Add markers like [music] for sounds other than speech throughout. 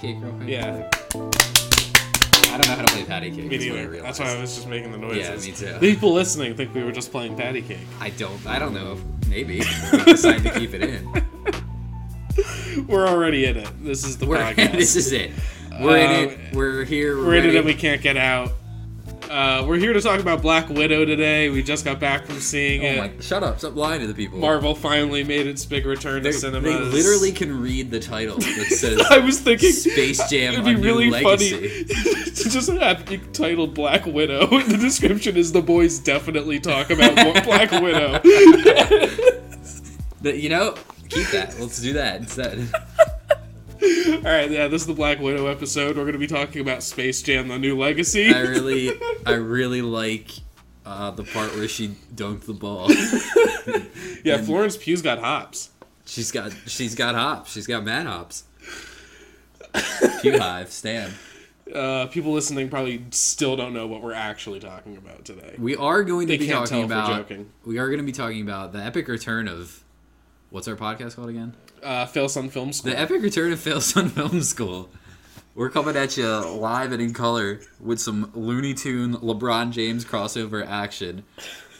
cake real quick? Yeah, I don't know how to play patty cake. me is what I neither. That's why I was just making the noises. me too. People listening think we were just playing patty cake. I don't. I don't know. Maybe [laughs] we decide to keep it in. [laughs] We're already in it. This is the We're, [laughs] podcast. this is it. We're in Uh, it. We're here. We're in it and we can't get out. Uh, we're here to talk about Black Widow today. We just got back from seeing Oh it. my! Shut up! Stop lying to the people. Marvel finally made its big return They, to cinemas. they literally can read the title that [laughs] says I was thinking Space Jam: It'd be really funny [laughs] to just have it titled Black Widow. [laughs] The description is the boys definitely talk about Black Widow. The- you know, keep that. Let's do that instead. [laughs] All right, yeah, this is the Black Widow episode. We're going to be talking about Space Jam: The New Legacy. I really, [laughs] I really like uh, the part where she dunked the ball. [laughs] yeah, Florence Pugh's got hops. She's got, she's got hops. She's got mad hops. Pugh hive, Stan. Uh, people listening probably still don't know what we're actually talking about today. We are going to They be can't talking tell if we're about. joking. We are going to be talking about the epic return of. What's our podcast called again? Uh, Phil Sun Film School. The epic return of Fail Sun Film School. We're coming at you live and in color with some Looney Tune LeBron James crossover action.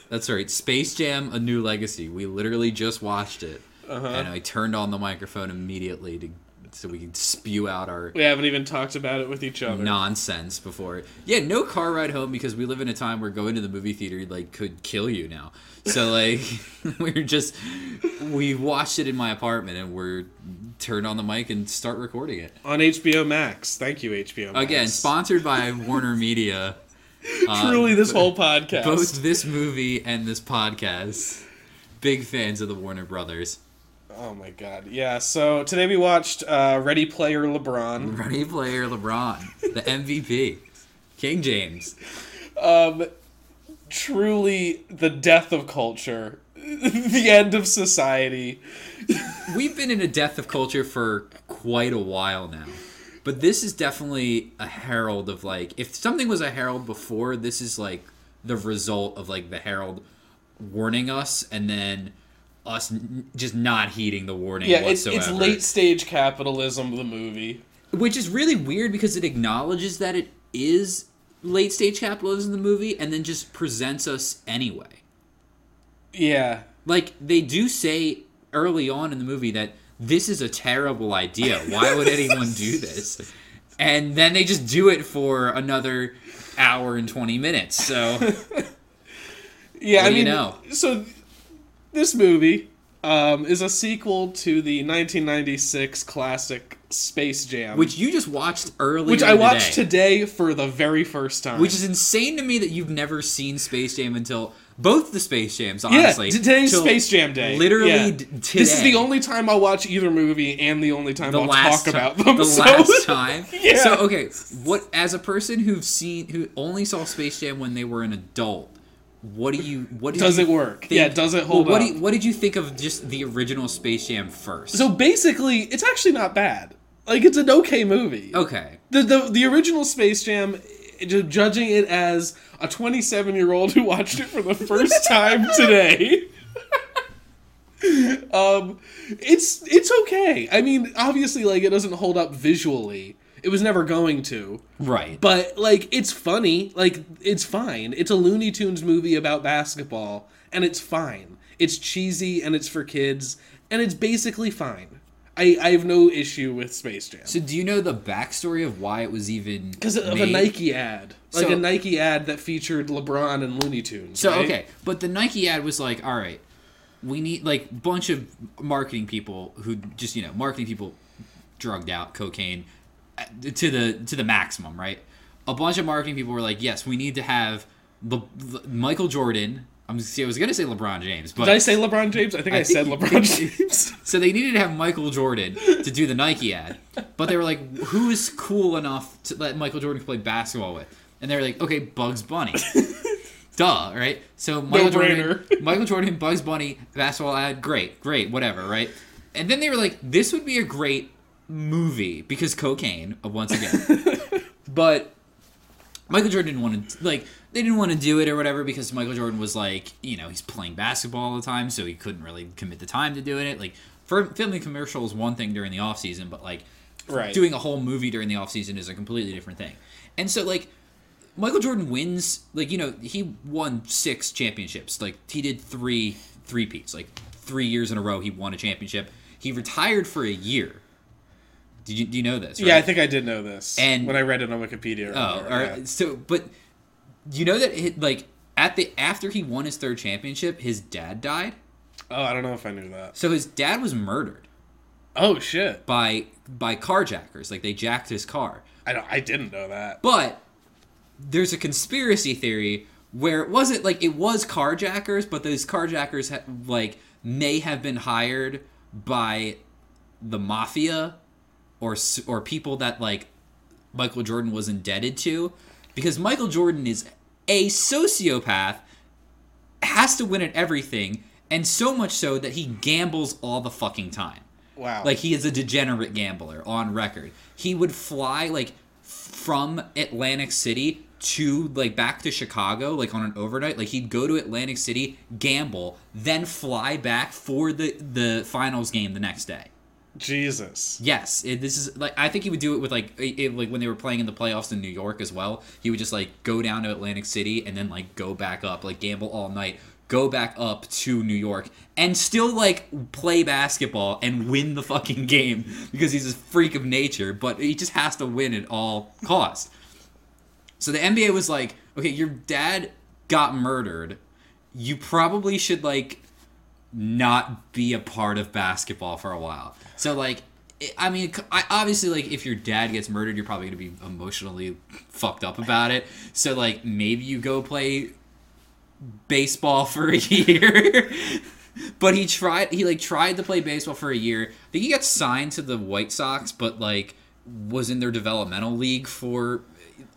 That's right, Space Jam: A New Legacy. We literally just watched it, Uh-huh. and I turned on the microphone immediately to so we could spew out our we haven't even talked about it with each other. nonsense before. Yeah, no car ride home because we live in a time where going to the movie theater like could kill you now. So [laughs] like [laughs] we're just we watched it in my apartment and we're turned on the mic and start recording it. On HBO Max. Thank you, HBO Max. Again, sponsored by [laughs] Warner Media. Uh, Truly, this whole podcast. both this movie and this podcast. Big fans of the Warner Brothers. Oh my god. Yeah, so today we watched uh, Ready Player LeBron. Ready Player LeBron, the MVP, King James. Um, truly the death of culture, [laughs] the end of society. We've been in a death of culture for quite a while now. But this is definitely a herald of like if something was a herald before, this is like the result of like the herald warning us and then us n- just not heeding the warning Yeah, it's, whatsoever. it's late stage capitalism, the movie. Which is really weird because it acknowledges that it is late stage capitalism the movie and then just presents us anyway. Yeah. Like they do say early on in the movie that this is a terrible idea. Why would anyone do this? And then they just do it for another hour and 20 minutes. So [laughs] Yeah, I do you mean, know? so this movie um, is a sequel to the 1996 classic Space Jam, which you just watched earlier which I watched today. today for the very first time. Which is insane to me that you've never seen Space Jam until both the Space Jams, yeah, honestly. today's Space Jam Day. Literally Yeah. d- today. This is the only time I'll watch either movie and the only time the I'll talk ti- about them. The [laughs] so- last time. [laughs] Yeah. So okay, what as a person who've seen who only saw Space Jam when they were an adult, what do you what Does you it work? think- Yeah, does it hold well, what you, what did you think of just the original Space Jam first? So basically, it's actually not bad. Like it's an okay movie. okay. The the the original Space Jam, ju- judging it as a 27 year old who watched it for the first [laughs] time today. um, it's it's okay. I mean, obviously, like it doesn't hold up visually. It was never going to. Right. But like it's funny, like it's fine. It's a Looney Tunes movie about basketball and it's fine. It's cheesy and it's for kids and it's basically fine. I, I have no issue with Space Jam. so do you know the backstory of why it was even Because of a? Nike ad. Like So- a Nike ad that featured LeBron and Looney Tunes. So right? okay, but the Nike ad was like, all right, we need like bunch of marketing people who just you know marketing people drugged out cocaine to the to the maximum, right? A bunch of marketing people were like, yes, we need to have Le- Le- Michael Jordan. I'm see, I was gonna say LeBron James, but Did I say LeBron James? I think I, I said LeBron [laughs] James. so they needed to have Michael Jordan to do the Nike ad, but they were like, who is cool enough to let Michael Jordan play basketball with? And they were like, okay, Bugs Bunny. [laughs] Duh, right? So Michael Jordan, No-brainer. Michael Jordan, Bugs Bunny, basketball ad, great, great, whatever, right? And then they were like, this would be a great movie because cocaine, uh, once again. [laughs] but Michael Jordan didn't want to like they didn't want to do it or whatever because Michael Jordan was like you know he's playing basketball all the time so he couldn't really commit the time to doing it like for filming commercials one thing during the off season but like Right. doing a whole movie during the off season is a completely different thing. And so like Michael Jordan wins like you know he won six championships. Like he did three three peats. Like three years in a row he won a championship. He retired for a year. Did you do you know this? Yeah, I think I did know this. And- when I read it on Wikipedia. Or Oh, yeah. So, but you know that it, like at the after he won his third championship, his dad died. Oh, I don't know if I knew that. So his dad was murdered Oh shit! by by carjackers. Like they jacked his car. I don't. I didn't know that. But there's a conspiracy theory where it wasn't like it was carjackers, but those carjackers ha- like may have been hired by the mafia or or people that like Michael Jordan was indebted to because Michael Jordan is a sociopath has to win at everything and so much so that he gambles all the fucking time. Wow. Like he is a degenerate gambler on record. He would fly like from Atlantic City to like back to Chicago like on an overnight. Like he'd go to Atlantic City, gamble, then fly back for the the finals game the next day. Jesus. Yes, it, this is like I think he would do it with like it, like when they were playing in the playoffs in New York as well. He would just like go down to Atlantic City and then like go back up, like gamble all night, go back up to New York, and still like play basketball and win the fucking game [laughs] because he's a freak of nature. But he just has to win at all costs. So the NBA was like, okay, your dad got murdered. You probably should like not be a part of basketball for a while. So like I mean, I obviously like if your dad gets murdered, you're probably gonna be emotionally fucked up about it. So like maybe you go play baseball for a [laughs] year. but he tried. He like tried to play baseball for a year. I think he got signed to the White Sox, but like was in their developmental league for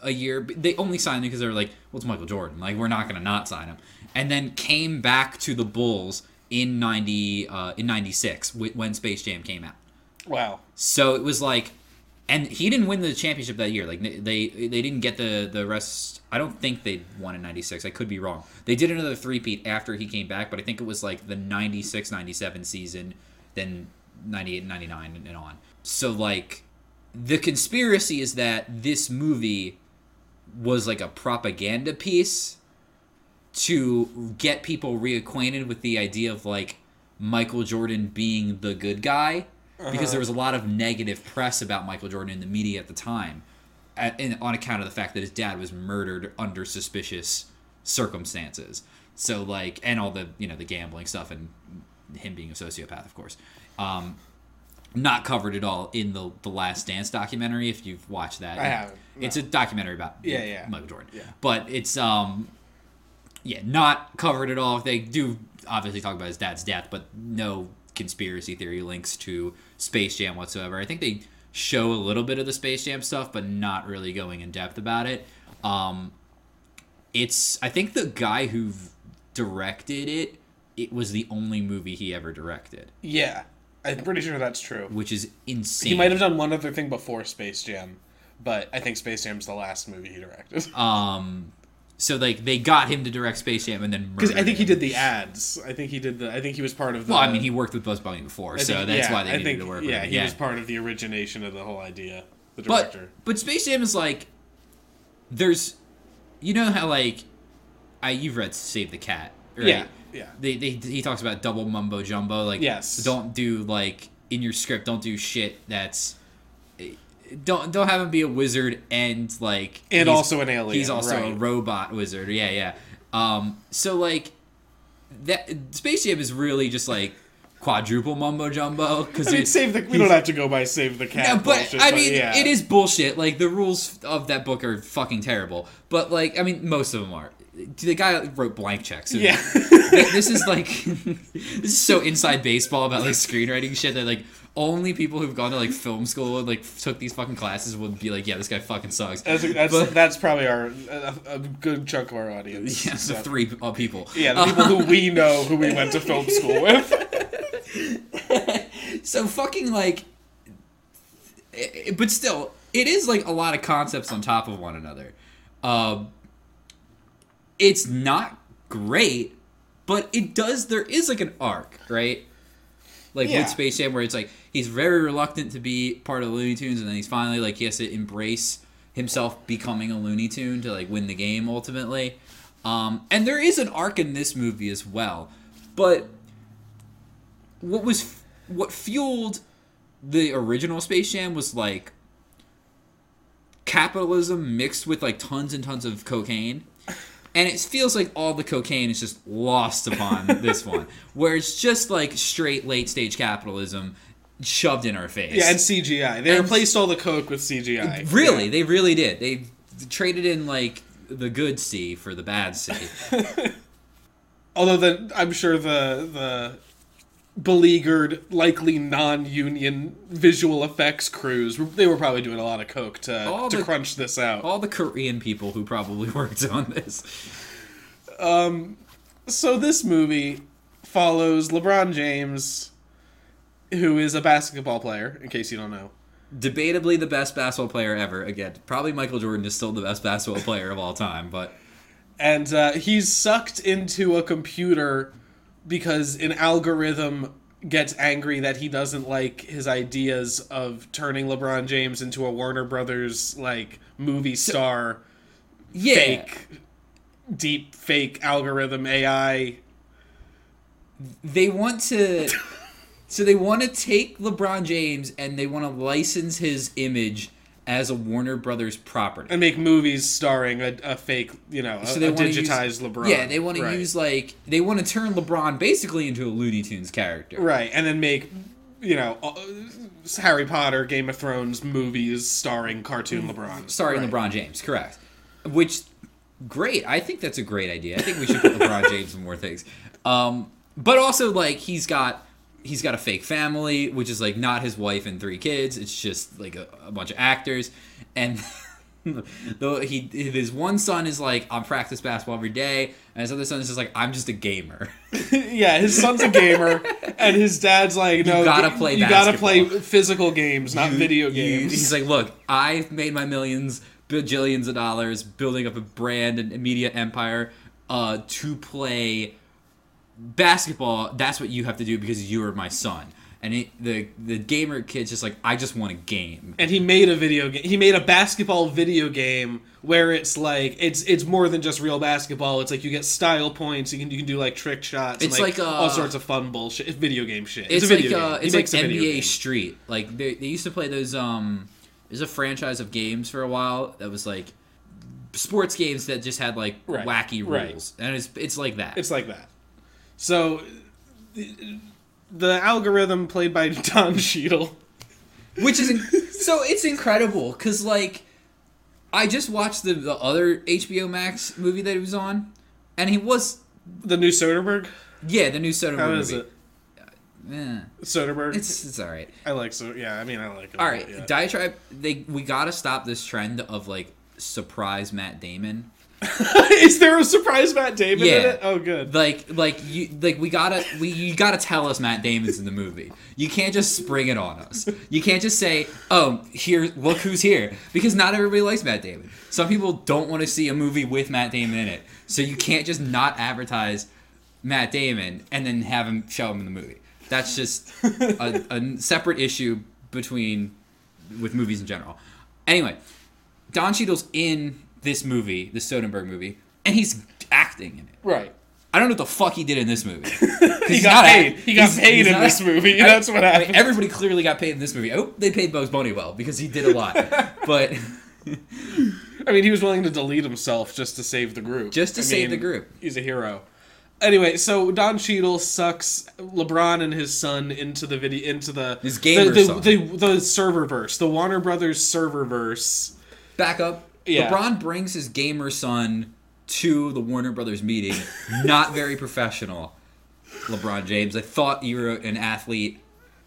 a year. They only signed him because they were like, "Well, it's Michael Jordan. Like we're not gonna not sign him." And then came back to the Bulls in ninety uh, in ninety six when Space Jam came out. Wow. So it was like, and he didn't win the championship that year. Like they they didn't get the the rest. I don't think they won in '96. I could be wrong. They did another three-peat after he came back, but I think it was like the 96, 97 season, then 98, 99, and on. So like, the conspiracy is that this movie was like a propaganda piece to get people reacquainted with the idea of like Michael Jordan being the good guy because there was a lot of negative press about Michael Jordan in the media at the time at, in, on account of the fact that his dad was murdered under suspicious circumstances. So like and all the you know the gambling stuff and him being a sociopath of course. Um not covered at all in the the last dance documentary if you've watched that. I haven't, it's a documentary about Yeah, yeah. michael jordan. Yeah. but it's um yeah, not covered at all. They do obviously talk about his dad's death, but no conspiracy theory links to Space Jam whatsoever. I think they show a little bit of the Space Jam stuff, but not really going in depth about it. Um, it's I think the guy who directed it, it was the only movie he ever directed, Yeah. I'm pretty sure that's true. which is insane. He might have done one other thing before Space Jam, but I think Space Jam's the last movie he directed. Um, so like they got him to direct Space Jam and then Because I think he did the ads. I think he did the. I think he was part of the. Well, I mean, he worked with Bugs Bunny before, I so that's yeah, why they I needed think, to work Yeah, with him. he was part of the origination of the whole idea. The but director. but Space Jam is like there's you know how like I you've read Save the Cat right? Yeah, yeah. They, they he talks about double mumbo jumbo like Yes. don't do like in your script don't do shit that's don't don't have him be a wizard and like And also an alien, He's also a robot wizard. Yeah, yeah. Um so like that Space Jam is really just like quadruple mumbo jumbo because I mean, save the. We don't have to go by save the cat. yeah, but bullshit, I mean, yeah. it is bullshit. Like the rules of that book are fucking terrible. But like, I mean, most of them are. The guy wrote blank checks. so Yeah. this is like, [laughs] this is so inside baseball about like screenwriting shit that like only people who've gone to like film school and like took these fucking classes would be like, yeah, this guy fucking sucks. That's that's, But- that's probably our a, a good chunk of our audience. [laughs] Yeah, so so. three uh, people. Yeah, the people who we [laughs] know who we went to film school with. [laughs] so fucking like i- i- but still it is like a lot of concepts on top of one another um it's not great but it does there is like an arc right like Yeah. with Space Jam, where it's like he's very reluctant to be part of the Looney Tunes, and then he's finally like he has to embrace himself becoming a Looney Tune to like win the game ultimately. Um, and there is an arc in this movie as well, but what was what fueled the original Space Jam was like capitalism mixed with like tons and tons of cocaine. And it feels like all the cocaine is just lost upon [laughs] this one, where it's just like straight late stage capitalism shoved in our face. Yeah, and CGI. They And- replaced all the coke with CGI. really, Yeah. they really did. They traded in like the good C for the bad C. [laughs] Although the I'm sure the the beleaguered, likely non-union visual effects crews they were probably doing a lot of coke to All to the- crunch this out. all the Korean people who probably [laughs] worked on this. Um, so this movie follows LeBron James, who is a basketball player. In case you don't know. Debatably the best basketball player ever. Again, probably Michael Jordan is still the best basketball player of all time, but and uh, he's sucked into a computer because an algorithm gets angry that he doesn't like his ideas of turning LeBron James into a Warner Brothers like movie star yeah. fake deep fake algorithm AI they want to so they want to take LeBron James and they want to license his image as a Warner Brothers property. and make movies starring a, a fake, you know, a, So they a digitized use, LeBron. Yeah, they want to use like they want to turn LeBron basically into a Looney Tunes character. right, and then make you know uh, Harry Potter, Game of Thrones movies starring cartoon LeBron, Starring Right. LeBron James, correct. Which great. I think that's a great idea. I think we should put LeBron [laughs] James in more things. Um, but also like he's got he's got a fake family, which is like not his wife and three kids. It's just like a, a bunch of actors, and [laughs] though he his one son is like I'm practice basketball every day, and his other son is just like I'm just a gamer. [laughs] yeah, his son's a gamer, and his dad's like, no, you gotta play You gotta play physical games, not video You- games. he's like, look, I've made my millions, bajillions of dollars building up a brand and a media empire uh, to play basketball. That's what you have to do because you are my son. And it, the the gamer kid's just like, I just want a game. and he made a video game. He made a basketball video game where it's like it's it's more than just real basketball. It's like you get style points. You can you can do like trick shots. It's and, like, like, uh, all sorts of fun bullshit. It's video game shit. It's, It's, a video uh, game. He it's like makes a video NBA game. Street. Like they, they used to play those. Um, there's a franchise of games for a while that was like sports games that just had like Right, wacky right. rules, and it's it's like that. It's like that. So the, the algorithm played by [laughs] Don Cheadle. which is in- so it's incredible because like I just watched the, the other HBO Max movie that he was on, and he was The new Soderbergh. yeah the new Soderbergh How movie. it? Eh, Soderbergh. it's it's all right. I like so. Yeah, I mean, I like it. All right, Yeah. diatribe. They we gotta stop this trend of like surprise Matt Damon. [laughs] Is there a surprise Matt Damon in Yeah. it? Oh, good. Like like you like we gotta we you gotta tell us Matt Damon's in the movie. You can't just spring it on us. You can't just say, "Oh, here, look who's here," because not everybody likes Matt Damon. Some people don't want to see a movie with Matt Damon in it, so you can't just not advertise Matt Damon and then have him show him in the movie. That's just a, a separate issue between with movies in general. Anyway, Don Cheadle's in this movie, the Soderbergh movie, and he's acting in it. right. I don't know what the fuck he did in this movie. [laughs] He got paid. He got paid in this movie. [laughs] I- That's what happened. everybody clearly got paid in this movie. I hope they paid Bugs Bunny well because he did a lot. [laughs] but I mean, he was willing to delete himself just to save the group. Just to I save mean, the group. He's a hero. Anyway, so Don Cheadle sucks LeBron and his son into the video into the His gamer the, the, the, the serververse, the Warner Brothers serververse. back up. Yeah. LeBron brings his gamer son to the Warner Brothers meeting. [laughs] Not very professional, LeBron James. I thought you were an athlete,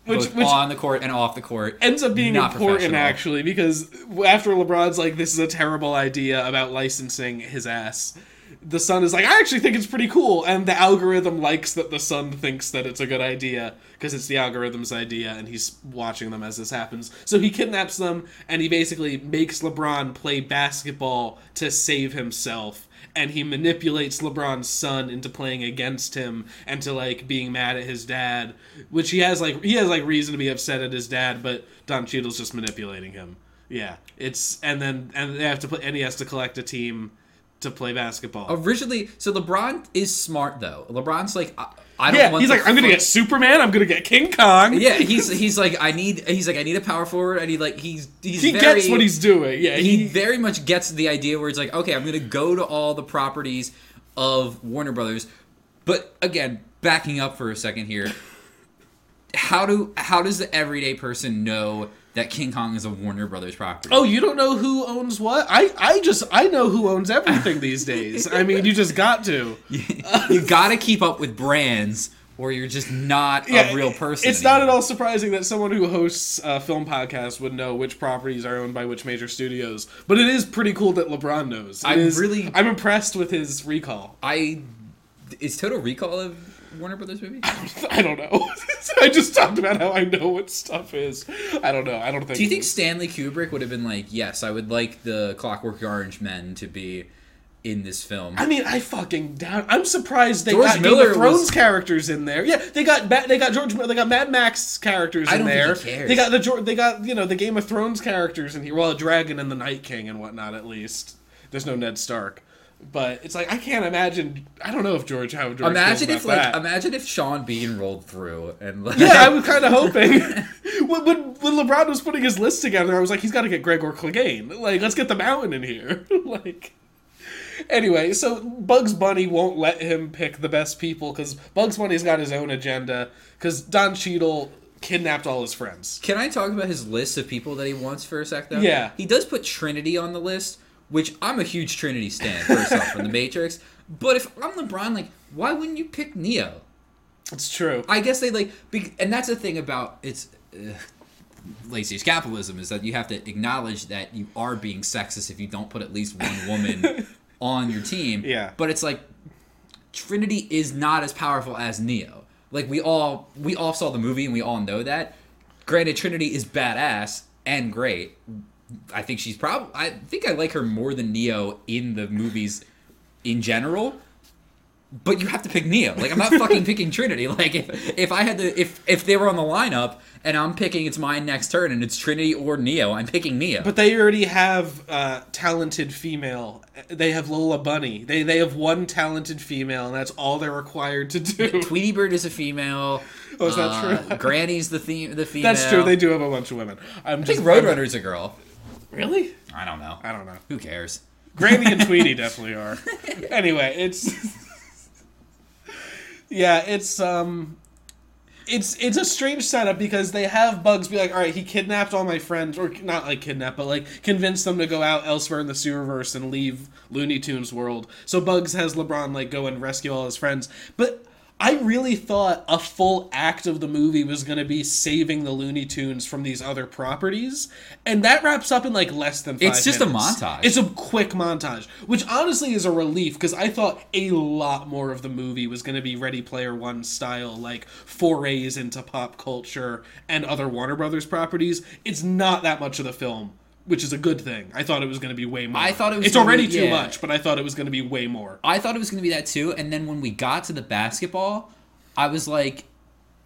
Which- both which- on the court and off the court. Ends up being important actually because after LeBron's like, "This is a terrible idea about licensing his ass," the son is like, I actually think it's pretty cool, and the algorithm likes that the son thinks that it's a good idea because it's the algorithm's idea, and he's watching them as this happens. So he kidnaps them, and he basically makes LeBron play basketball to save himself. And he manipulates LeBron's son into playing against him and to like being mad at his dad, which he has like he has like reason to be upset at his dad, but Don Cheadle's just manipulating him. Yeah, it's and then and they have to play, and he has to collect a team to play basketball. Originally, so LeBron is smart though. LeBron's like, I, I don't yeah, want. he's like, I'm gonna get Superman. I'm gonna get King Kong. Yeah, [laughs] he's he's like, I need. He's like, I need a power forward. I need like he's he's he very, gets what he's doing. Yeah, he he, very much gets the idea where it's like, okay, I'm gonna go to all the properties of Warner Brothers, but again, backing up for a second here, how do how does the everyday person know that King Kong is a Warner Brothers property? Oh, you don't know who owns what? I I just I know who owns everything these [laughs] days. I mean, you just got to. you gotta keep up with brands, or you're just not a real person. It's not at all surprising that someone who hosts a film podcast would know which properties are owned by which major studios. But it is pretty cool that LeBron knows. It I'm is- really- I'm impressed with his recall. I is Total Recall a Warner Brothers movie? [laughs] I don't know. [laughs] I just talked about how I know what stuff is. I don't know. I don't think. Do you think Stanley Kubrick would have been like, yes, I would like the Clockwork Orange men to be in this film? I mean, I fucking doubt. I'm surprised they George got Miller Game of Thrones was- characters in there. Yeah, they got Ba- they got George They got Mad Max characters in there. think he cares. They got the they got you know the Game of Thrones characters in here. Well, a dragon and the Night King and whatnot. At least there's no Ned Stark. But it's like I can't imagine. I don't know if George how George imagine if like that. imagine if Sean Bean rolled through and like yeah, I was kind of hoping. [laughs] [laughs] when, when, when LeBron was putting his list together, I was like, he's got to get Gregor Clegane. Like, let's get the mountain in here. [laughs] like, anyway, so Bugs Bunny won't let him pick the best people because Bugs Bunny's got his own agenda. Because Don Cheadle kidnapped all his friends. Can I talk about his list of people that he wants for a sec though? Yeah. He does put Trinity on the list, which I'm a huge Trinity stan first off from the Matrix. But if I'm LeBron, like, why wouldn't you pick Neo? It's true. I guess they like, be- and that's the thing about it's uh, stage capitalism is that you have to acknowledge that you are being sexist if you don't put at least one woman [laughs] on your team. Yeah. But it's like Trinity is not as powerful as Neo. Like we all we all saw the movie and we all know that. Granted, Trinity is badass and great. I think she's probably. I think I like her more than Neo in the movies in general. But you have to pick Neo. Like I'm not fucking [laughs] picking Trinity. Like if if I had to if if they were on the lineup and I'm picking it's my next turn and it's Trinity or Neo, I'm picking Neo. But they already have uh, talented female. They have Lola Bunny. They they have one talented female, and that's all they're required to do. [laughs] Tweety Bird is a female. Oh, is that Uh, true? [laughs] Granny's the theme. The female. That's true. They do have a bunch of women. I'm I just think Roadrunner's a girl. Really? I don't know. I don't know. Who cares? Granny and Tweety [laughs] definitely are. Anyway, it's yeah, it's um, it's it's a strange setup because they have Bugs be like, all right, he kidnapped all my friends, or not like kidnapped, but like convinced them to go out elsewhere in the serververse and leave Looney Tunes world. So Bugs has LeBron like go and rescue all his friends, but. I really thought a full act of the movie was going to be saving the Looney Tunes from these other properties, and that wraps up in like less than five It's just a montage. It's a quick montage, which honestly is a relief because I thought a lot more of the movie was going to be Ready Player One style, like forays into pop culture and other Warner Brothers properties. It's not that much of the film, which is a good thing. I thought it was going to be way more. I thought it was It's already be- too yeah. much, but I thought it was going to be way more. I thought it was going to be that too. And then when we got to the basketball, I was like,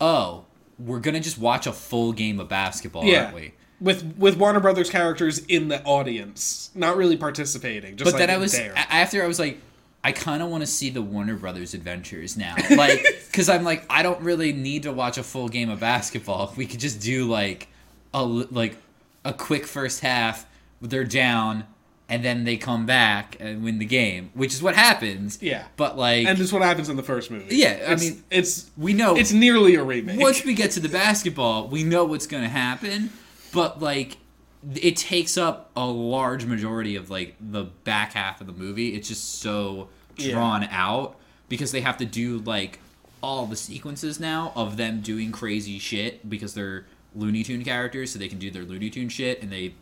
oh, we're going to just watch a full game of basketball, Yeah. aren't we? With with Warner Brothers characters in the audience, not really participating. Just But like then I was, there. after I was like, I kind of want to see the Warner Brothers adventures now. [laughs] Like, because I'm like, I don't really need to watch a full game of basketball. We could just do like a, like a quick first half, they're down. And then they come back and win the game, which is what happens. Yeah. But like, and this is what happens in the first movie. Yeah, I mean, it's we know it's nearly a remake. once we get to the basketball, we know what's going to happen, but like it takes up a large majority of like the back half of the movie. It's just so Yeah. drawn out because they have to do like all the sequences now of them doing crazy shit because they're Looney Tune characters, so they can do their Looney Tune shit, and they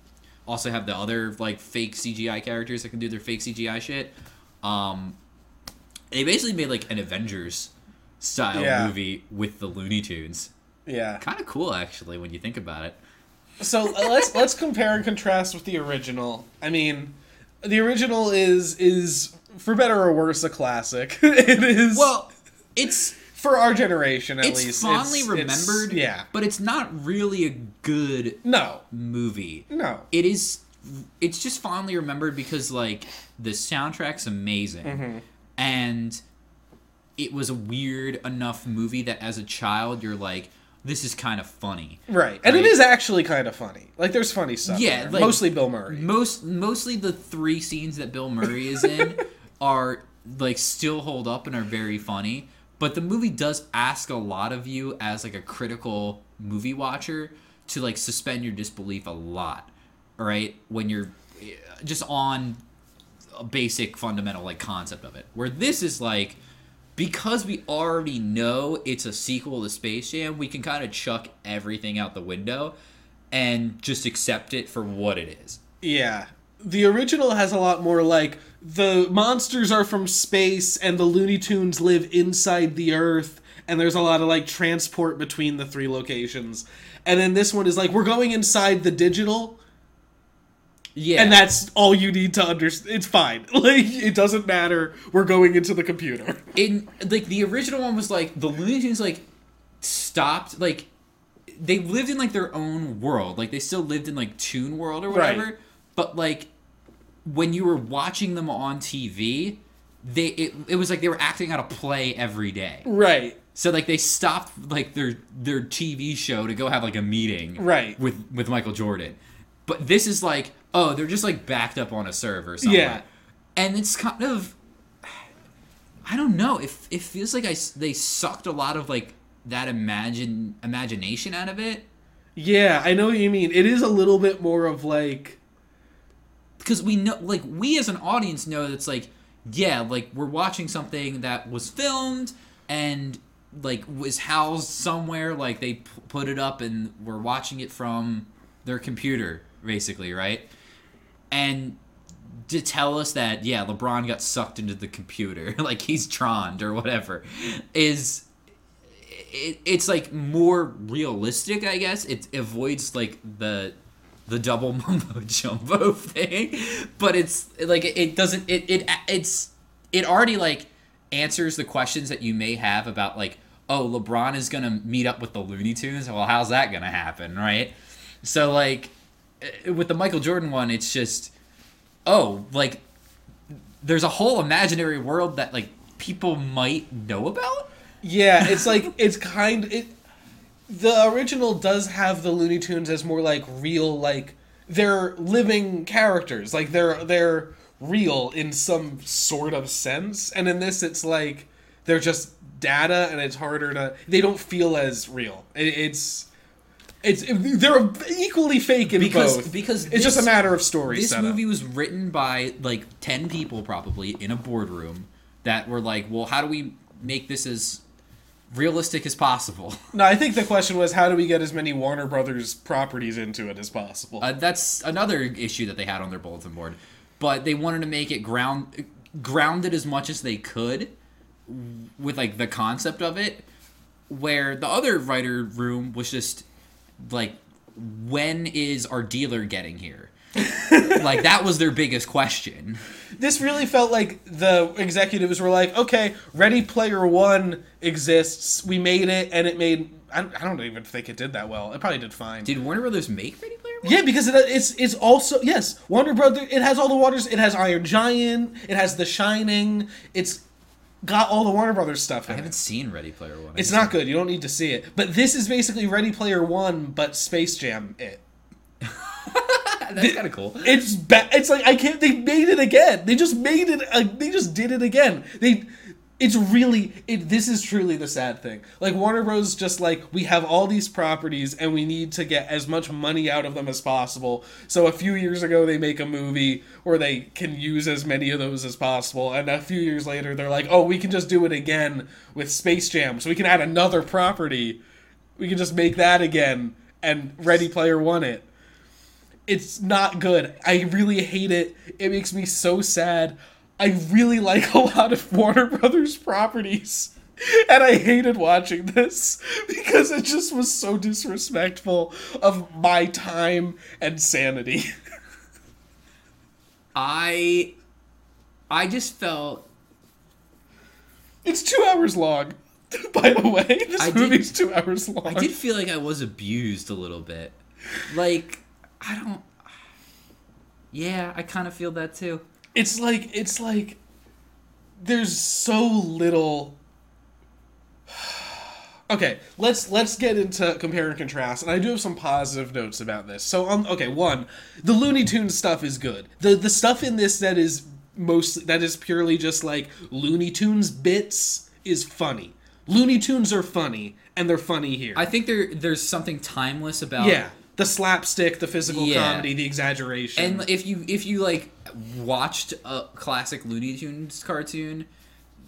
also have the other like fake CGI characters that can do their fake CGI shit. Um, They basically made like an Avengers style Yeah. movie with the Looney Tunes. Yeah. Kind of cool, actually, when you think about it. So uh, let's let's compare and contrast with the original. I mean, the original is is for better or worse a classic. [laughs] it is Well, it's for our generation at it's least. fondly it's- it's- remembered. yeah. but it's not really a good No. movie. No. It is. It's just fondly remembered because like the soundtrack's amazing, Mm-hmm. and it was a weird enough movie that as a child you're like, this is kind of funny. Right. And it Right. actually kind of funny. Like there's funny stuff. Yeah, Yeah. like- Mostly Bill Murray. Most mostly the three scenes that Bill Murray is in [laughs] are like still hold up and are very funny. But the movie does ask a lot of you as like a critical movie watcher to like suspend your disbelief a lot, right? When you're eh, just on a basic fundamental like concept of it. Where this is like because we already know it's a sequel to Space Jam, we can kind of chuck everything out the window and just accept it for what it is. Yeah. The original has a lot more like the monsters are from space and the Looney Tunes live inside the Earth and there's a lot of like transport between the three locations. And then this one is like we're going inside the digital Yeah. and that's all you need to understand. It's fine. [laughs] Like it doesn't matter. We're going into the computer. in like the original one was like the Looney Tunes like stopped like they lived in like their own world. Like they still lived in like Toon World or whatever. Right. But like when you were watching them on TV, they it, it was like they were acting out a play every day. Right. So like they stopped like their their TV show to go have like a meeting Right. with with Michael Jordan. But this is like oh they're just like backed up on a server somewhere. Yeah. And it's kind of I don't know. It it feels like I they sucked a lot of like that imagine imagination out of it Yeah, I know what you mean. It is a little bit more of like because we know like we as an audience know that's like yeah like we're watching something that was filmed and like was housed somewhere like they p- put it up and we're watching it from their computer basically right? And to tell us that yeah lebron got sucked into the computer [laughs] like he's troned or whatever is it, it's like more realistic i guess. It avoids like the the double [laughs] mumbo jumbo thing but it's like it, doesn't it, it it's it already like answers the questions that you may have about like oh lebron is gonna meet up with the looney tunes? Well how's that gonna happen right? So like eh, with the michael jordan one it's just oh like there's a whole imaginary world that like people might know about? Yeah, it's like it's kind it the original does have the Looney Tunes as more like real like they're living characters. Like they're they're real in some sort of sense. And in this it's like they're just data and it's harder to they don't feel as real. It, it's it's they're equally fake in Because- both. because it's just a matter of story this setup. movie was written by like 10 people probably in a boardroom that were like well how do we make this as realistic as possible. [laughs] No, I think the question was how do we get as many Warner Brothers properties into it as possible? uh, that's another issue that they had on their bulletin board. But they wanted to make it ground grounded as much as they could with like the concept of it where the other writer room was just like when is our dealer getting here? [laughs] Like that was their biggest question this really felt like the executives were like, okay, Ready Player One exists. We made it, and it made. I I don't even think it did that well. It probably did fine. Did Warner Brothers make Ready Player One? yeah, because it, it's it's also yes, Warner Brother. It has all the waters. It has Iron Giant. It has The Shining. It's got all the Warner Brothers stuff I haven't it. seen Ready Player One. It's not good. You don't need to see it. But this is basically Ready Player One, but Space Jam. It. That's kind of cool. It's ba- It's like I can't. They made it again. They just made it. Uh, they just did it again. They. It's really. It. This is truly the sad thing. Like Warner Bros. Just like we have all these properties and we need to get as much money out of them as possible. So a few years ago they make a movie where they can use as many of those as possible, and a few years later they're like, oh, we can just do it again with Space Jam. So we can add another property. We can just make that again and Ready Player One it it's not good. I really hate it. It makes me so sad. I really [laughs] like a lot of Warner Brothers properties. And I hated watching this [laughs] because it just was so disrespectful of my time and sanity. [laughs] I I just felt It's two hours long, by the way. This I did- movie's two hours long. I did feel like I was abused a little bit. Like I don't Yeah, I kind of feel that too. it's like it's like there's so little [sighs] okay let's let's get into compare and contrast and i do have some positive notes about this. So um, okay one the looney tunes stuff is good. The the stuff in this that is mostly that is purely just like looney tunes bits is funny. Looney tunes are funny and they're funny here. I think there there's something timeless about yeah the slapstick the physical Yeah. comedy the exaggeration And if you if you like watched a classic Looney Tunes cartoon,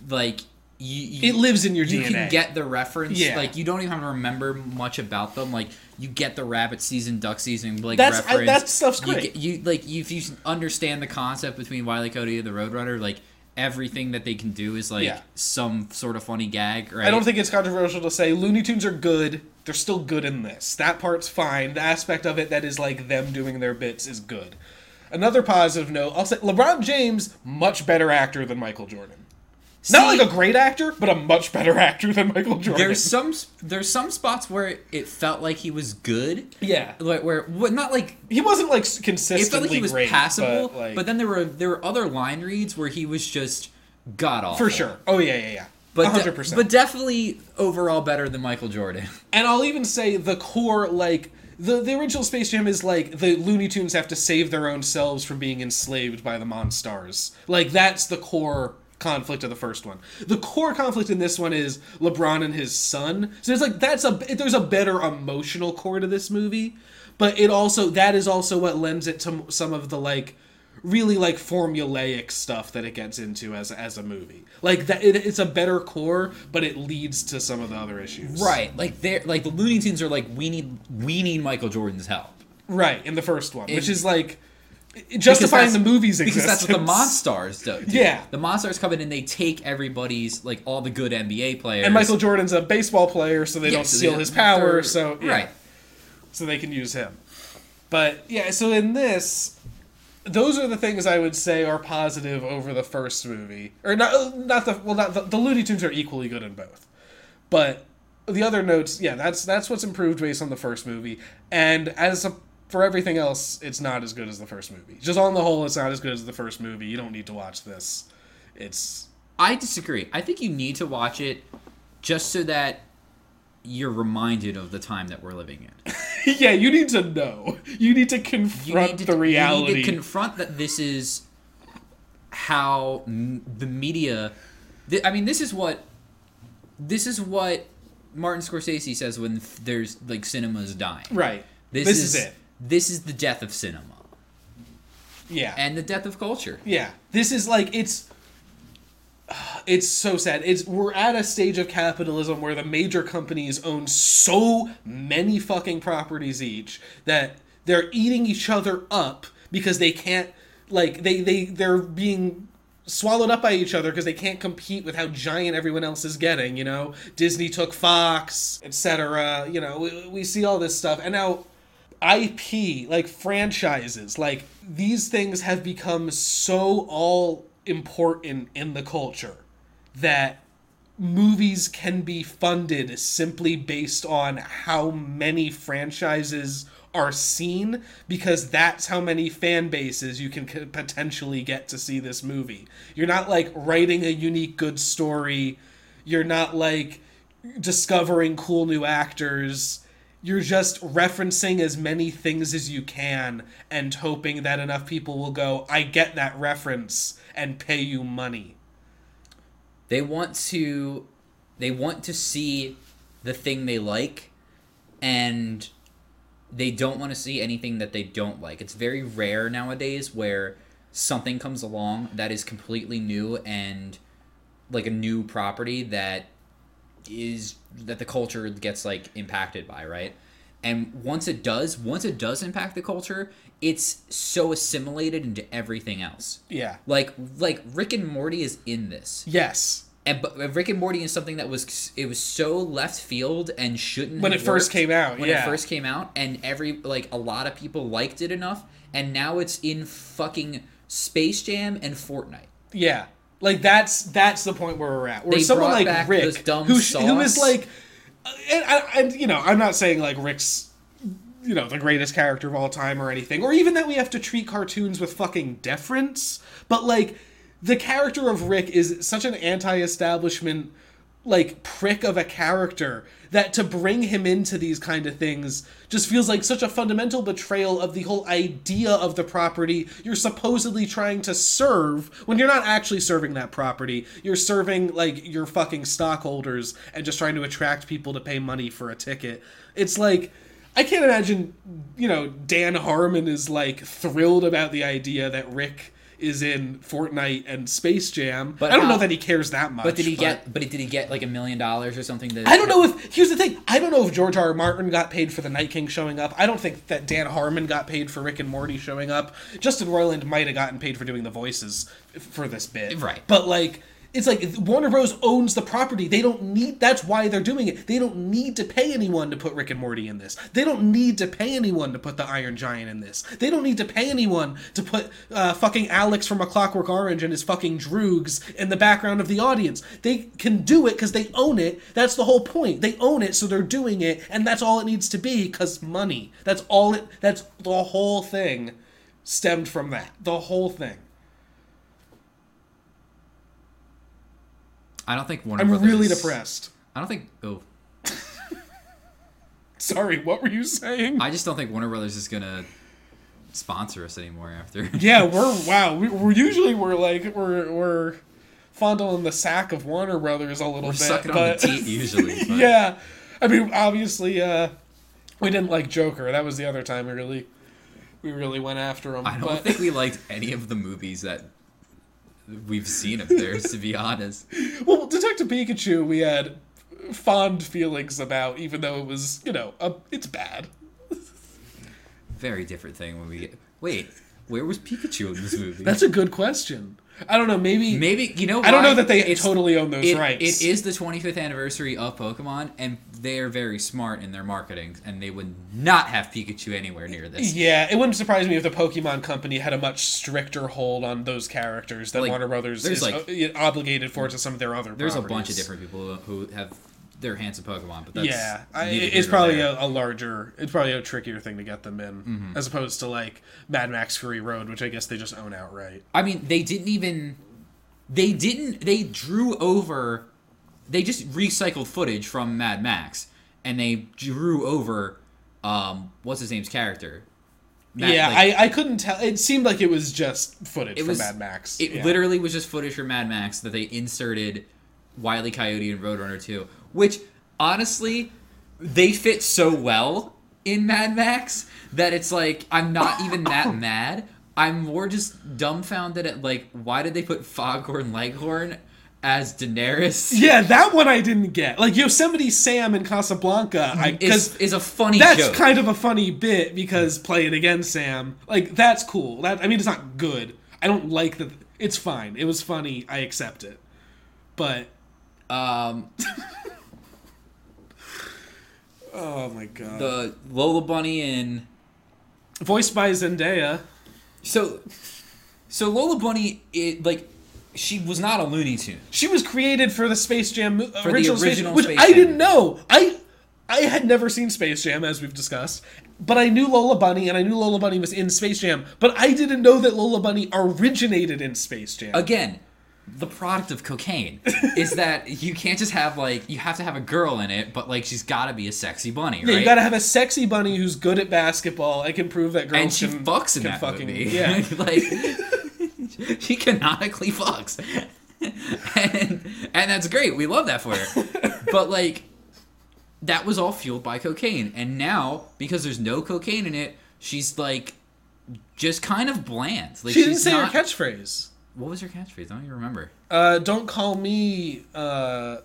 like you, you it lives in your you dna can get the reference. Yeah. Like you don't even have to remember much about them. Like you get the rabbit season, duck season, like That's- I- reference. that stuff's You great. get- You, like you, if you understand the concept between Wile E. Coyote and the Roadrunner, like everything that they can do is like Yeah. some sort of funny gag. Right? I don't think it's controversial to say Looney Tunes are good. They're still good in this. That part's fine. The aspect of it that is like them doing their bits is good. Another positive note, I'll say LeBron James, much better actor than Michael Jordan. Not like a great actor, but a much better [laughs] actor than Michael Jordan. There's some there's some spots where it felt like he was good. yeah. Like where not like He wasn't like consistently. it felt like he was great, passable, but, like, but then there were there were other line reads where he was just god awful. for sure. Oh yeah, yeah, yeah. But hundred percent. but definitely overall better than Michael Jordan. [laughs] And I'll even say the core, like the the original Space Jam is like the Looney Tunes have to save their own selves from being enslaved by the Monstars. Like that's the core conflict of the first one. The core conflict in this one is LeBron and his son. So it's like that's a there's a better emotional core to this movie, but it also that is also what lends it to some of the like really like formulaic stuff that it gets into as as a movie. Like that it, it's a better core, but it leads to some of the other issues. Right. Like they're like the Looney Tunes are like we need we need Michael Jordan's help. Right, in the first one, which is like justifying the movie's Because that's what the [laughs] Monstars do. do. Yeah. The Monstars come in and they take everybody's like all the good NBA players. And Michael Jordan's a baseball player, so they Yeah, don't so steal they- his power. So yeah, Right. so they can use him. But yeah, so in this, those are the things I would say are positive over the first movie, or not. Not the well, not the, the Looney Tunes are equally good in both, but the other notes, yeah, that's that's what's improved based on the first movie, and as a, for everything else, it's not as good as the first movie. Just on the whole, it's not as good as the first movie. You don't need to watch this. It's I disagree. I think you need to watch it just so that you're reminded of the time that we're living in. [laughs] yeah, you need to know. You need to confront need to, the reality. You need to confront that this is how m- the media. Th- I mean, this is what this is what Martin Scorsese says when f- there's like cinema's dying. right. This, This is, is it. This is the death of cinema Yeah. and the death of culture. Yeah, this is like it's it's so sad. It's we're at a stage of capitalism where the major companies own so many fucking properties each that they're eating each other up because they can't like they they they're being swallowed up by each other because they can't compete with how giant everyone else is getting, you know? Disney took Fox, etc. You know, we, we see all this stuff. And now IP, like franchises, like these things have become so all important in the culture that movies can be funded simply based on how many franchises are seen because that's how many fan bases you can potentially get to see this movie. You're not like writing a unique good story. You're not like discovering cool new actors. You're just referencing as many things as you can and hoping that enough people will go, I get that reference and pay you money. They want to they want to see the thing they like and they don't want to see anything that they don't like. It's very rare nowadays where something comes along that is completely new and like a new property that is that the culture gets like impacted by, right? And once it does, once it does impact the culture, it's so assimilated into everything else. Yeah. Like like Rick and Morty is in this. Yes. And but Rick and Morty is something that was it was so left field and shouldn't When it first came out, When yeah. it first came out, and every like a lot of people liked it enough, and now it's in fucking Space Jam and Fortnite. Yeah. Like that's that's the point where we're at. Where They someone like Rick, who who is like, Uh, and, and, and you know, I'm not saying like Rick's, you know, the greatest character of all time or anything, or even that we have to treat cartoons with fucking deference. But like, the character of Rick is such an anti-establishment, like prick of a character that to bring him into these kind of things just feels like such a fundamental betrayal of the whole idea of the property. You're supposedly trying to serve when you're not actually serving that property you're serving like your fucking stockholders and just trying to attract people to pay money for a ticket. It's like i can't imagine you know dan harmon is like thrilled about the idea that rick is in Fortnite and Space Jam. But I don't how- know that he cares that much. But did he get? But did he get like a million dollars or something? To, I don't know if here's the thing. I don't know if George R. R. Martin got paid for the Night King showing up. I don't think that Dan Harmon got paid for Rick and Morty showing up. Justin Roiland might have gotten paid for doing the voices for this bit, Right. But like, it's like Warner Bros. owns the property. They don't need. That's why they're doing it. They don't need to pay anyone to put Rick and Morty in this. They don't need to pay anyone to put the Iron Giant in this. They don't need to pay anyone to put uh, fucking Alex from A Clockwork Orange and his fucking droogs in the background of the audience. They can do it because they own it. That's the whole point. They own it, so they're doing it, and that's all it needs to be because money. That's all it. That's the whole thing stemmed from that. The whole thing. I don't think Warner. I'm Brothers, really depressed. I don't think. Oh, [laughs] Sorry, what were you saying? I just don't think Warner Brothers is gonna sponsor us anymore after. [laughs] yeah, we're [laughs] wow. We, we're usually we're like we're we're fondling the sack of Warner Brothers a little We're bit, sucking but on the teat usually. But yeah, I mean obviously uh, we didn't like Joker. That was the other time we really we really went after him. I don't but, think we liked any of the movies that we've seen of theirs, to be honest. [laughs] well, Detective Pikachu we had fond feelings about, even though it was you know a, it's bad. Very different thing when we get. Wait, where was Pikachu in this movie? That's a good question. I don't know. Maybe Maybe you know. I don't know that they It's- totally own those it, rights. It is the 25th anniversary of Pokemon, and they're very smart in their marketing, and they would not have Pikachu anywhere near this. Yeah, it wouldn't surprise me if the Pokemon Company had a much stricter hold on those characters that Like, Warner Brothers is like- obligated for to some of their other. There's a bunch of different people who have their hands in Pokemon, but that's yeah, I, it's probably a, a larger, it's probably a trickier thing to get them in, Mm-hmm. as opposed to like Mad Max Fury Road, which I guess they just own outright. I mean, they didn't even. They didn't. They drew over. They just recycled footage from Mad Max, and they drew over. Um, what's his name's character? Matt- yeah, like, I, I couldn't tell. It seemed like it was just footage from was- Mad Max. It Yeah. literally was just footage from Mad Max that they inserted Wile E. Coyote and Roadrunner 2, which honestly they fit so well in Mad Max that it's like I'm not even that [laughs] mad. I'm more just dumbfounded at like why did they put Foghorn Leghorn as Daenerys? Yeah, that one I didn't get. Like Yosemite Sam in Casablanca, I Is, is a funny that's joke. kind of a funny bit because play it again, Sam. Like that's cool. That I mean, it's not good. I don't like that. It's fine. It was funny. I accept it. But um, oh my god, the Lola Bunny and voiced by Zendaya. so so Lola Bunny it like she was not a Looney Tune. She was created for the Space Jam mo- the original, Space original Jam, which Space I Jam. didn't know. I I had never seen Space Jam as we've discussed, but I knew Lola Bunny and I knew Lola Bunny was in Space Jam, but I didn't know that Lola Bunny originated in Space Jam. again the product of cocaine [laughs] is that you can't just have like you have to have a girl in it but like she's got to be a sexy bunny Yeah, right you gotta have a sexy bunny who's good at basketball. I can prove that girls and she can, fucks in can that fucking movie yeah. [laughs] like [laughs] she canonically fucks and and that's great we love that for her but like that was all fueled by cocaine and now because there's no cocaine in it she's like just kind of bland like She didn't she's say not, her catchphrase. What was your catchphrase i don't even remember Uh, don't call me uh,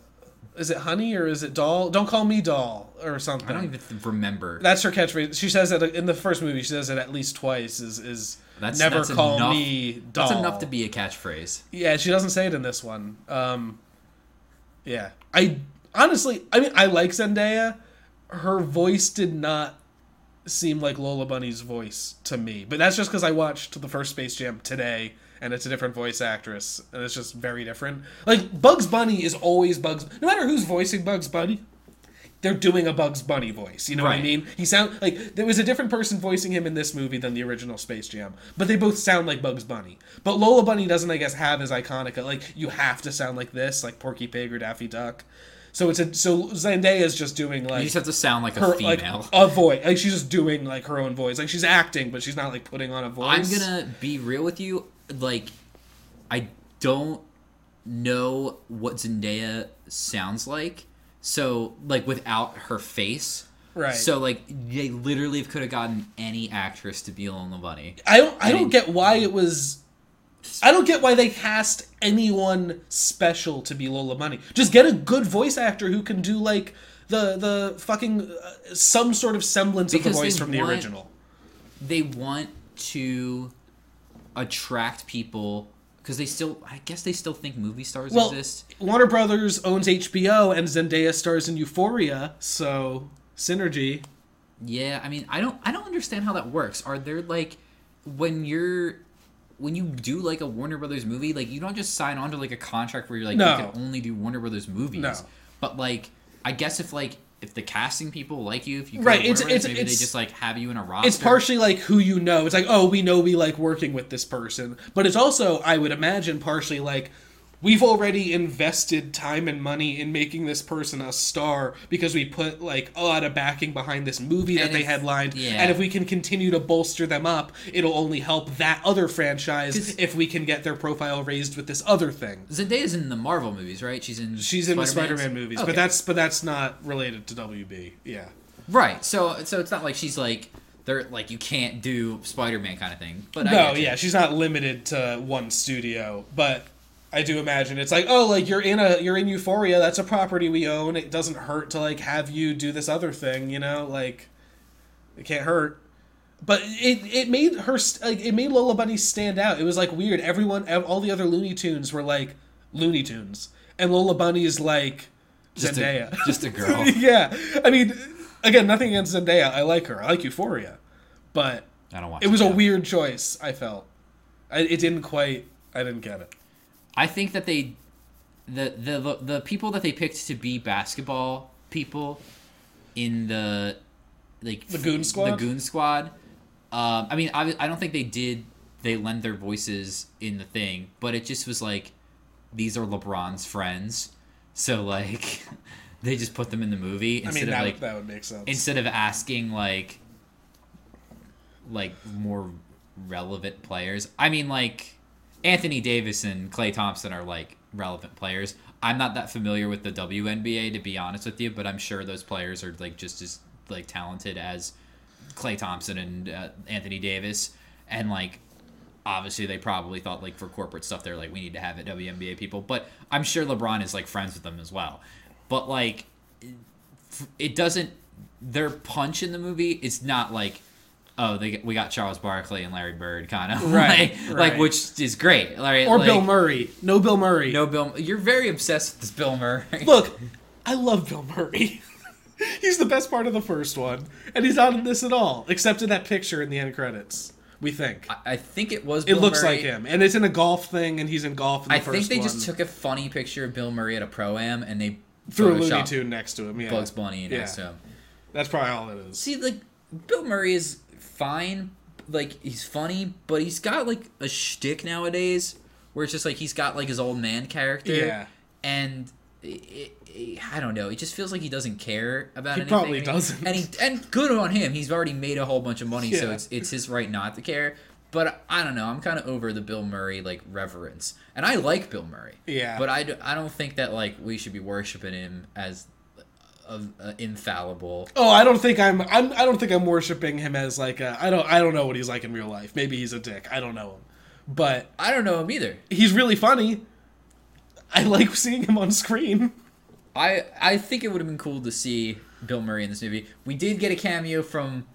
is it honey or is it doll? Don't call me doll or something. I don't even remember. That's her catchphrase. She says it in the first movie. She says it at least twice. Is is That's never that's call enough, me doll. That's enough to be a catchphrase. Yeah, she doesn't say it in this one. Um, yeah, I honestly, I mean, I like Zendaya. Her voice did not seem like Lola Bunny's voice to me, but that's just because I watched the first Space Jam today, and it's a different voice actress, and it's just very different. Like Bugs Bunny is always Bugs, no matter who's voicing Bugs Bunny. They're doing a Bugs Bunny voice, you know what I mean? He sound like there was a different person voicing him in this movie than the original Space Jam, but they both sound like Bugs Bunny. But Lola Bunny doesn't, I guess, have as iconic. a- Like you have to sound like this, like Porky Pig or Daffy Duck. So it's a so Zendaya is just doing You like just have to sound like a her female. like a voice, like she's just doing like her own voice, like she's acting, but she's not like putting on a voice. I'm gonna be real with you. Like, I don't know what Zendaya sounds like. So, like, without her face. Right. So, like, they literally could have gotten any actress to be Lola Bunny. I don't I don't get why it was. I don't get why they cast anyone special to be Lola Bunny. Just get a good voice actor who can do like the the fucking uh, some sort of semblance Because of the voice from the want- original. They want to attract people because they still, I guess, they still think movie stars Well, exist. Warner Brothers owns HBO and Zendaya stars in Euphoria, so synergy. Yeah, I mean, I don't, I don't understand how that works. Are there like, when you're, when you do like a Warner Brothers movie, like you don't just sign on to like a contract where you're like, No. you can only do Warner Brothers movies. No. But like, I guess if like if the casting people like you, if you Right, it's- it's- maybe it's- they just like have you in a roster. It's partially like who you know. It's like, oh, we know we like working with this person. But it's also, I would imagine, partially like we've already invested time and money in making this person a star because we put like a lot of backing behind this movie that And they if- headlined. yeah. And if we can continue to bolster them up, it'll only help that other franchise if we can get their profile raised with this other thing. Zendaya's in the Marvel movies, right? She's in. She's in the? Spider-Man movies, Okay. but that's but that's not related to WB. Yeah. right. So so it's not like she's like they're like you can't do Spider-Man kind of thing. But No, yeah, she's not limited to one studio, but I do imagine it's like, oh, like you're in a you're in Euphoria, that's a property we own. It doesn't hurt to like have you do this other thing, you know? Like it can't hurt. But it it made her st- like it made Lola Bunny stand out. It was like weird. Everyone all the other Looney Tunes were like Looney Tunes. And Lola Bunny is like Just Zendaya. a, [laughs] just a [laughs] girl. yeah. I mean, again, nothing against Zendaya. I like her. I like Euphoria. But I don't watch. it was a weird choice. I felt I, it didn't quite. I didn't get it. I think that they, the, the the people that they picked to be basketball people, in the, like The Goon Squad? The Goon Squad. Um, I mean, I, I don't think they did. They lend their voices in the thing, but it just was like, these are LeBron's friends, so like, [laughs] they just put them in the movie I instead mean, that, of like that would make sense. instead of asking like like more relevant players. I mean like Anthony Davis and Klay Thompson are like relevant players. I'm not that familiar with the WNBA to be honest with you, but I'm sure those players are like just as like talented as Klay Thompson and uh, Anthony Davis and like obviously they probably thought like for corporate stuff they're like we need to have it WNBA people, but I'm sure LeBron is like friends with them as well. But like it doesn't their punch in the movie it's not like oh they we got Charles Barkley and Larry Bird kind of [laughs] Right, like, right. like which is great Larry, or like, Bill Murray. No Bill Murray. no Bill you're very obsessed with this Bill Murray [laughs] Look, I love Bill Murray. [laughs] he's the best part of the first one, and he's not in this at all, except in that picture in the end credits. We think I, I think it was it looks Murray. like him, and it's in a golf thing, and he's in golf. In the I think they one. just took a funny picture of Bill Murray at a pro am and they threw a Looney Tune next to him. Yeah, Bugs Bunny Yeah. next to him. That's probably all it is. See, like Bill Murray is fine, like he's funny, but he's got like a shtick nowadays where it's just like he's got like his old man character. Yeah. and it, it, I don't know. It just feels like he doesn't care about He anything. probably doesn't. And he and good on him. He's already made a whole bunch of money, so it's it's his right not to care. But I don't know. I'm kind of over the Bill Murray like reverence, and I like Bill Murray. Yeah. But I, d- I don't think that like we should be worshiping him as a, a uh, infallible. Oh, I don't think I'm. I'm. I don't think I'm worshiping him as like a. I don't. I don't know what he's like in real life. Maybe he's a dick. I don't know him, but I don't know him either. he's really funny. I like seeing him on screen. I I think it would have been cool to see Bill Murray in this movie. We did get a cameo from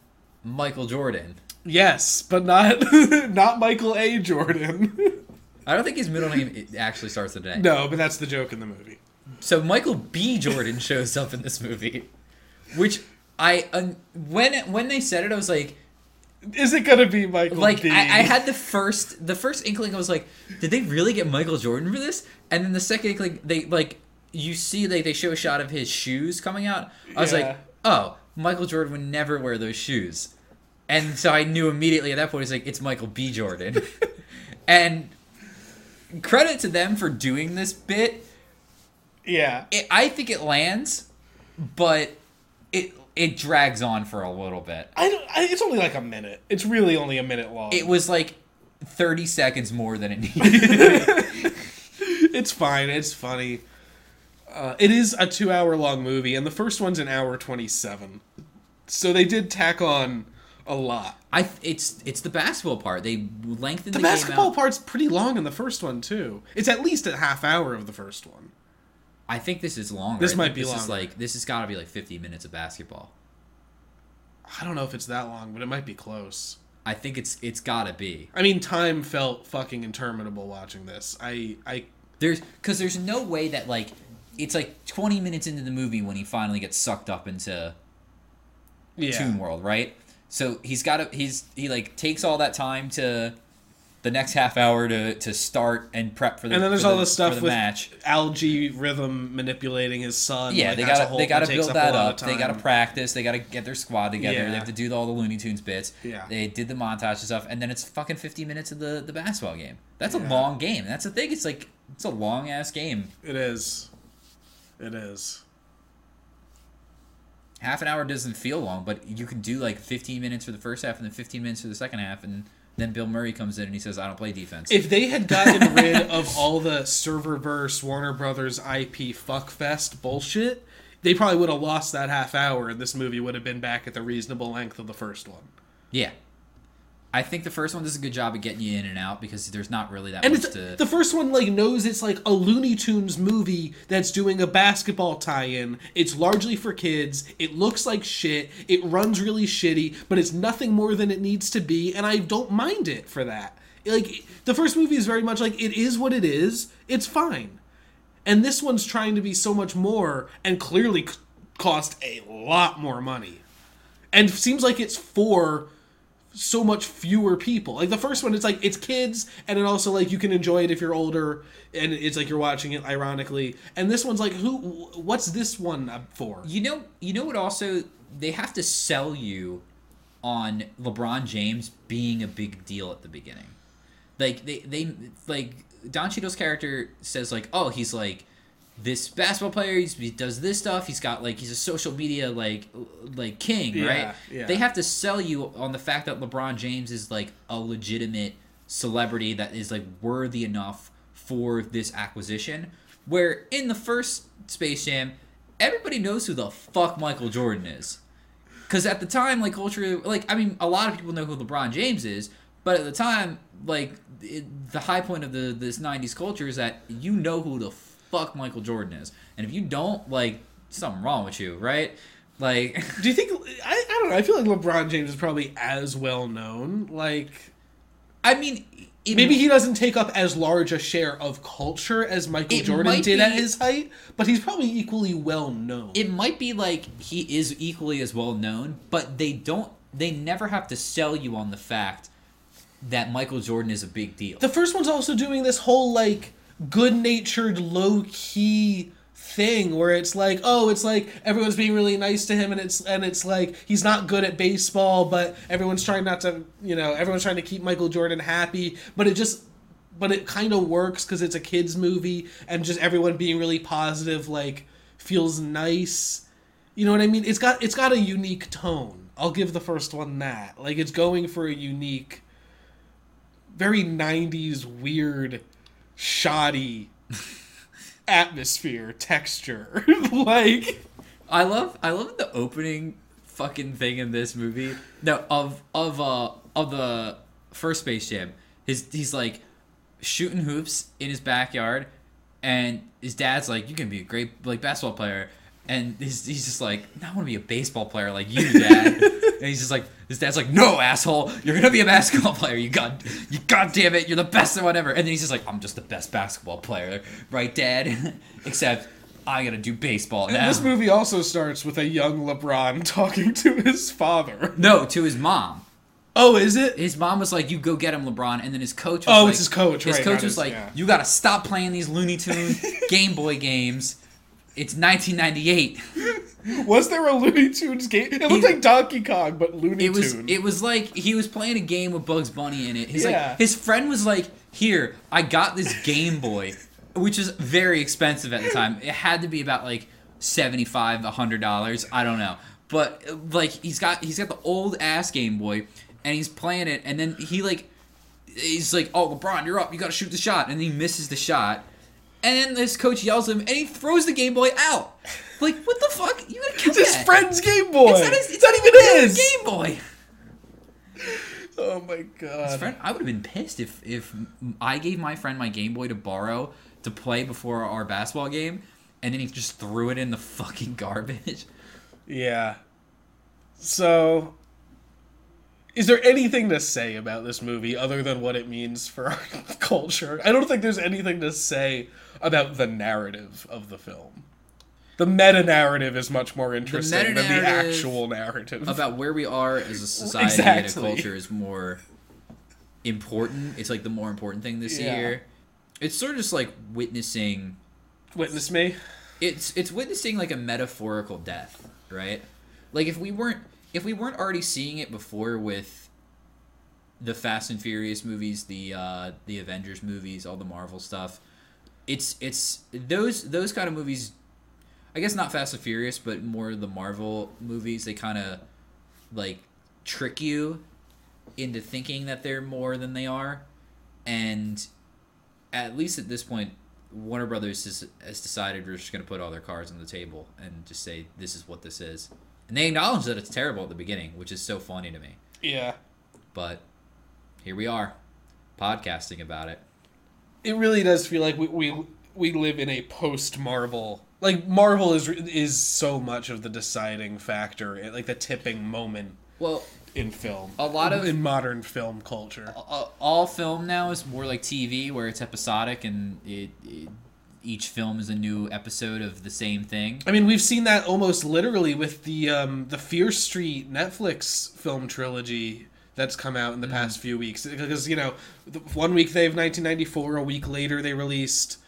Michael Jordan. Yes, but not [laughs] not Michael A. Jordan. [laughs] I don't think his middle name actually starts with an A. no, but that's the joke in the movie. So Michael B. Jordan shows up in this movie, which I um, when when they said it, I was like, Is it gonna be Michael? like I had the first the first inkling. I was like, did they really get Michael Jordan for this? And then the second inkling, they like you see like they show a shot of his shoes coming out. I was Yeah. like, oh, Michael Jordan would never wear those shoes, and so I knew immediately at that point. It's like it's Michael B. Jordan, [laughs] and credit to them for doing this bit. Yeah. It, I think it lands, but it it drags on for a little bit. I. I, it's only like a minute. It's really only a minute long. It was like thirty seconds more than it needed. [laughs] it's fine. It's funny. Uh, it is a two-hour-long movie, and the first one's an hour twenty-seven. So they did tack on a lot. I it's it's the basketball part. They lengthened The the, basketball part's pretty long in the first one too. It's at least a half hour of the first one. I think this is longer. This might be This is like this has got to be like fifty minutes of basketball. I don't know if it's that long, but it might be close. I think it's it's got to be. I mean, time felt fucking interminable watching this. I I There's because there's no way that like it's like twenty minutes into the movie when he finally gets sucked up into yeah. Toon World, right? So he's got to he's he like takes all that time to the next half hour to to start and prep for the And then there's all the, this stuff the with match. Al-G Rhythm manipulating his son. Yeah, Like, they got to they got to build up that up. They got to practice. They got to get their squad together. Yeah. They have to do all the Looney Tunes bits. Yeah. They did the montage and stuff, and then it's fucking 50 minutes of the the basketball game. That's a long game. That's the thing. It's like it's a long ass game. It is. It is. Half an hour doesn't feel long, but you can do like 15 minutes for the first half and then 15 minutes for the second half, and then Bill Murray comes in and he says, "I don't play defense." If they had gotten [laughs] rid of all the serververse Warner Brothers IP fuckfest bullshit, they probably would have lost that half hour, and this movie would have been back at the reasonable length of the first one. yeah. I think the first one does a good job of getting you in and out because there's not really that And much to. the first one like knows it's like a Looney Tunes movie that's doing a basketball tie-in. It's largely for kids. It looks like shit. It runs really shitty, but it's nothing more than it needs to be, and I don't mind it for that. Like the first movie is very much like it is what it is. It's fine. And this one's trying to be so much more and clearly c- cost a lot more money. And seems like it's for so much fewer people. Like the first one, it's like it's kids, and it also like you can enjoy it if you're older, and it's like you're watching it ironically. And this one's like, who? What's this one for? You know, you know what? Also, they have to sell you on LeBron James being a big deal at the beginning. Like they, they like Don Cheadle's character says like, oh, he's like this basketball player. He's, he does this stuff. He's got like he's a social media like like king, Yeah, right? yeah. They have to sell you on the fact that LeBron James is like a legitimate celebrity that is like worthy enough for this acquisition. Where in the first Space Jam, everybody knows who the fuck Michael Jordan is. Because at the time, like culture, like I mean, a lot of people know who LeBron James is, but at the time, like it, the high point of the this '90s culture is that you know who the fuck Michael Jordan is, and if you don't, like something wrong with you, right? Like, Do you think? I, I don't know. I feel like LeBron James is probably as well known. Like [laughs] I mean, it, maybe he doesn't take up as large a share of culture as Michael Jordan did be- at his height, but he's probably equally well known. it might be like he is equally as well known, but they don't. They never have to sell you on the fact that Michael Jordan is a big deal. the first one's also doing this whole like good-natured low-key thing where it's like oh it's like everyone's being really nice to him and it's and it's like he's not good at baseball but everyone's trying not to you know everyone's trying to keep Michael Jordan happy. But it just but it kind of works cuz it's a kids movie and just everyone being really positive like feels nice. You know what I mean? It's got it's got a unique tone. I'll give the first one that. Like it's going for a unique very 90s weird shoddy [laughs] atmosphere texture [laughs] like I love I love the opening fucking thing in this movie. No, of of uh of the first Space Jam. His he's like shooting hoops in his backyard and his dad's like, "You can be a great like basketball player," and he's, he's just like, "I want to be a baseball player like you, dad." [laughs] and he's just like, his dad's like, "No, asshole, you're gonna be a basketball [laughs] player. You god, you goddamn it, you're the best or whatever." And then he's just like, "I'm just the best basketball player, right, dad?" [laughs] Except I gotta do baseball now. And This movie also starts with a young LeBron [laughs] talking to his father. no, to his mom. Oh, is it? His mom was like, "You go get him, LeBron," and then his coach. Was Oh, like, it's his coach, His right, coach was his- like, yeah. "You got to stop playing these Looney Tune Game Boy games. It's 1998." [laughs] Was there a Looney Tunes game? It looked He- like Donkey Kong, but Looney It was Tune. it was like he was playing a game with Bugs Bunny in it. He's Yeah. like his friend was like, "Here, I got this Game Boy, which is very expensive at the time. It had to be about like 75 100 dollars, I don't know. But like he's got he's got the old ass Game Boy and he's playing it and then he like he's like, "Oh, LeBron, you're up. You got to shoot the shot." And he misses the shot. And then this coach yells at him and he throws the Game Boy out. Like, what the fuck? You gotta kill it's his that. friend's Game Boy. It's not, his, it's not even his. Game Boy. Oh my god. His friend, I would have been pissed if if I gave my friend my Game Boy to borrow to play before our basketball game, and then he just threw it in the fucking garbage. Yeah. So, is there anything to say about this movie other than what it means for our [laughs] culture? I don't think there's anything to say about the narrative of the film. The meta narrative is much more interesting than the actual narrative. About where we are as a [laughs] society Exactly. and a culture is more important. It's like the more important thing this Yeah. year. It's sort of just like witnessing. Witness me. It's it's witnessing like a metaphorical death, right? Like if we weren't if we weren't already seeing it before with the Fast and Furious movies, the uh, the Avengers movies, all the Marvel stuff. It's it's those those kind of movies. I guess not Fast and Furious, but more the Marvel movies. They kind of like trick you into thinking that they're more than they are, and at least at this point, Warner Brothers has, has decided we're just going to put all their cards on the table and just say this is what this is, and they acknowledge that it's terrible at the beginning, which is so funny to me. Yeah. But here we are, podcasting about it. It really does feel like we we, we live in a post Marvel. Like Marvel is is so much of the deciding factor, eh, like the tipping moment Well, in film. A lot of- in modern film culture. all film now is more like TV, where it's episodic and it, it each film is a new episode of the same thing. I mean, we've seen that almost literally with the um, the Fear Street Netflix film trilogy that's come out in the past few weeks. Because you know, one week they have 1994, a week later they released.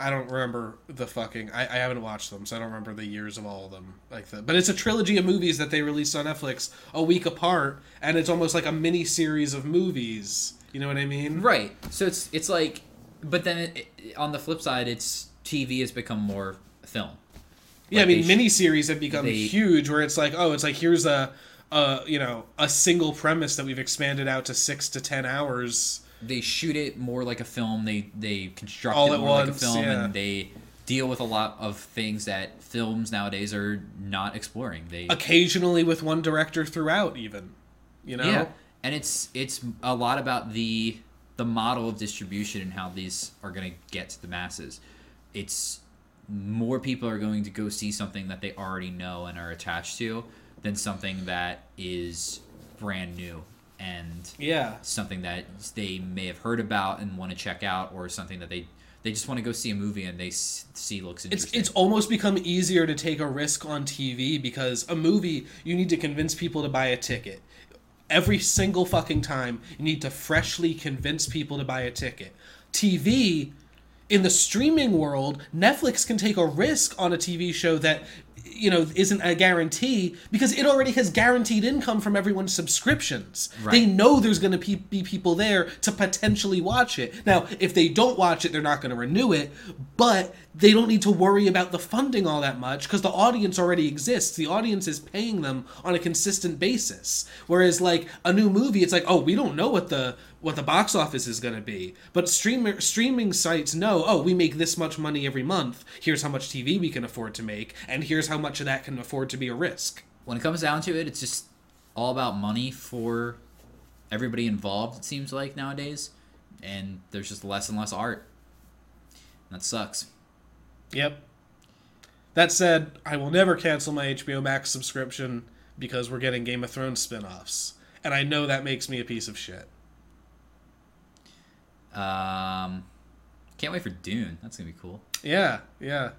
I don't remember the fucking. I, I haven't watched them, so I don't remember the years of all of them like that. But it's a trilogy of movies that they released on Netflix a week apart, and it's almost like a mini series of movies. You know what I mean? Right. So it's it's like, but then it, it- on the flip side, it's TV has become more film. Yeah, I mean, they miniseries have become they- huge, where it's like, oh, it's like here's a, a, you know, a single premise that we've expanded out to six to ten hours. They shoot it more like a film. They they construct All it more like a once, film, yeah. and they deal with a lot of things that films nowadays are not exploring. They Occasionally with one director throughout, even, you know. Yeah, and it's it's a lot about the the model of distribution and how these are going to get to the masses. It's more people are going to go see something that they already know and are attached to than something that is brand new and Yeah. something that they may have heard about and want to check out or something that they they just want to go see a movie and they see looks It's it's almost become easier to take a risk on TV because a movie you need to convince people to buy a ticket. Every single fucking time you need to freshly convince people to buy a ticket. TV in the streaming world, Netflix can take a risk on a TV show that you know isn't a guarantee because it already has guaranteed income from everyone's subscriptions. They know there's going to pe- be people there to potentially watch it. Now, if they don't watch it, they're not going to renew it, but they don't need to worry about the funding all that much because the audience already exists. The audience is paying them on a consistent basis. Whereas like a new movie, it's like, "Oh, we don't know what the what the box office is going to be. But streamer streaming sites know, oh, we make this much money every month. Here's how much TV we can afford to make, and here's how much of that can afford to be a risk. When it comes down to it, it's just all about money for everybody involved. It seems like nowadays, and there's just less and less art. And that sucks. Yep. That said, I will never cancel my HBO Max subscription because we're getting Game of Thrones spin-offs. And I know that makes me a piece of shit. Um, can't wait for Dune. That's gonna be cool. Yeah, yeah.